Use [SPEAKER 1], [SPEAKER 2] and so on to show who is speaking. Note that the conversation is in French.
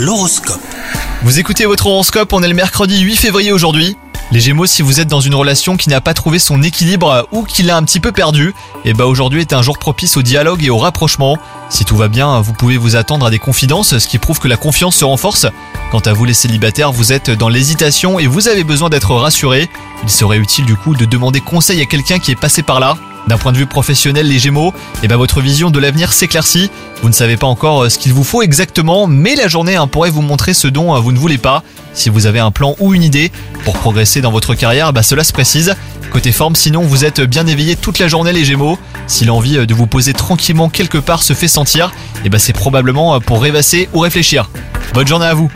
[SPEAKER 1] L'horoscope.
[SPEAKER 2] Vous écoutez votre horoscope, on est le mercredi 8 février aujourd'hui. Les Gémeaux, si vous êtes dans une relation qui n'a pas trouvé son équilibre ou qui l'a un petit peu perdu, et bah aujourd'hui est un jour propice au dialogue et au rapprochement. Si tout va bien, vous pouvez vous attendre à des confidences, ce qui prouve que la confiance se renforce. Quant à vous les célibataires, vous êtes dans l'hésitation et vous avez besoin d'être rassuré. Il serait utile du coup de demander conseil à quelqu'un qui est passé par là. D'un point de vue professionnel, les Gémeaux, et bah votre vision de l'avenir s'éclaircit. Vous ne savez pas encore euh, ce qu'il vous faut exactement, mais la journée hein, pourrait vous montrer ce dont euh, vous ne voulez pas. Si vous avez un plan ou une idée pour progresser dans votre carrière, bah cela se précise. Côté forme, sinon vous êtes bien éveillé toute la journée les Gémeaux. Si l'envie euh, de vous poser tranquillement quelque part se fait sentir, et bah c'est probablement pour rêvasser ou réfléchir. Bonne journée à vous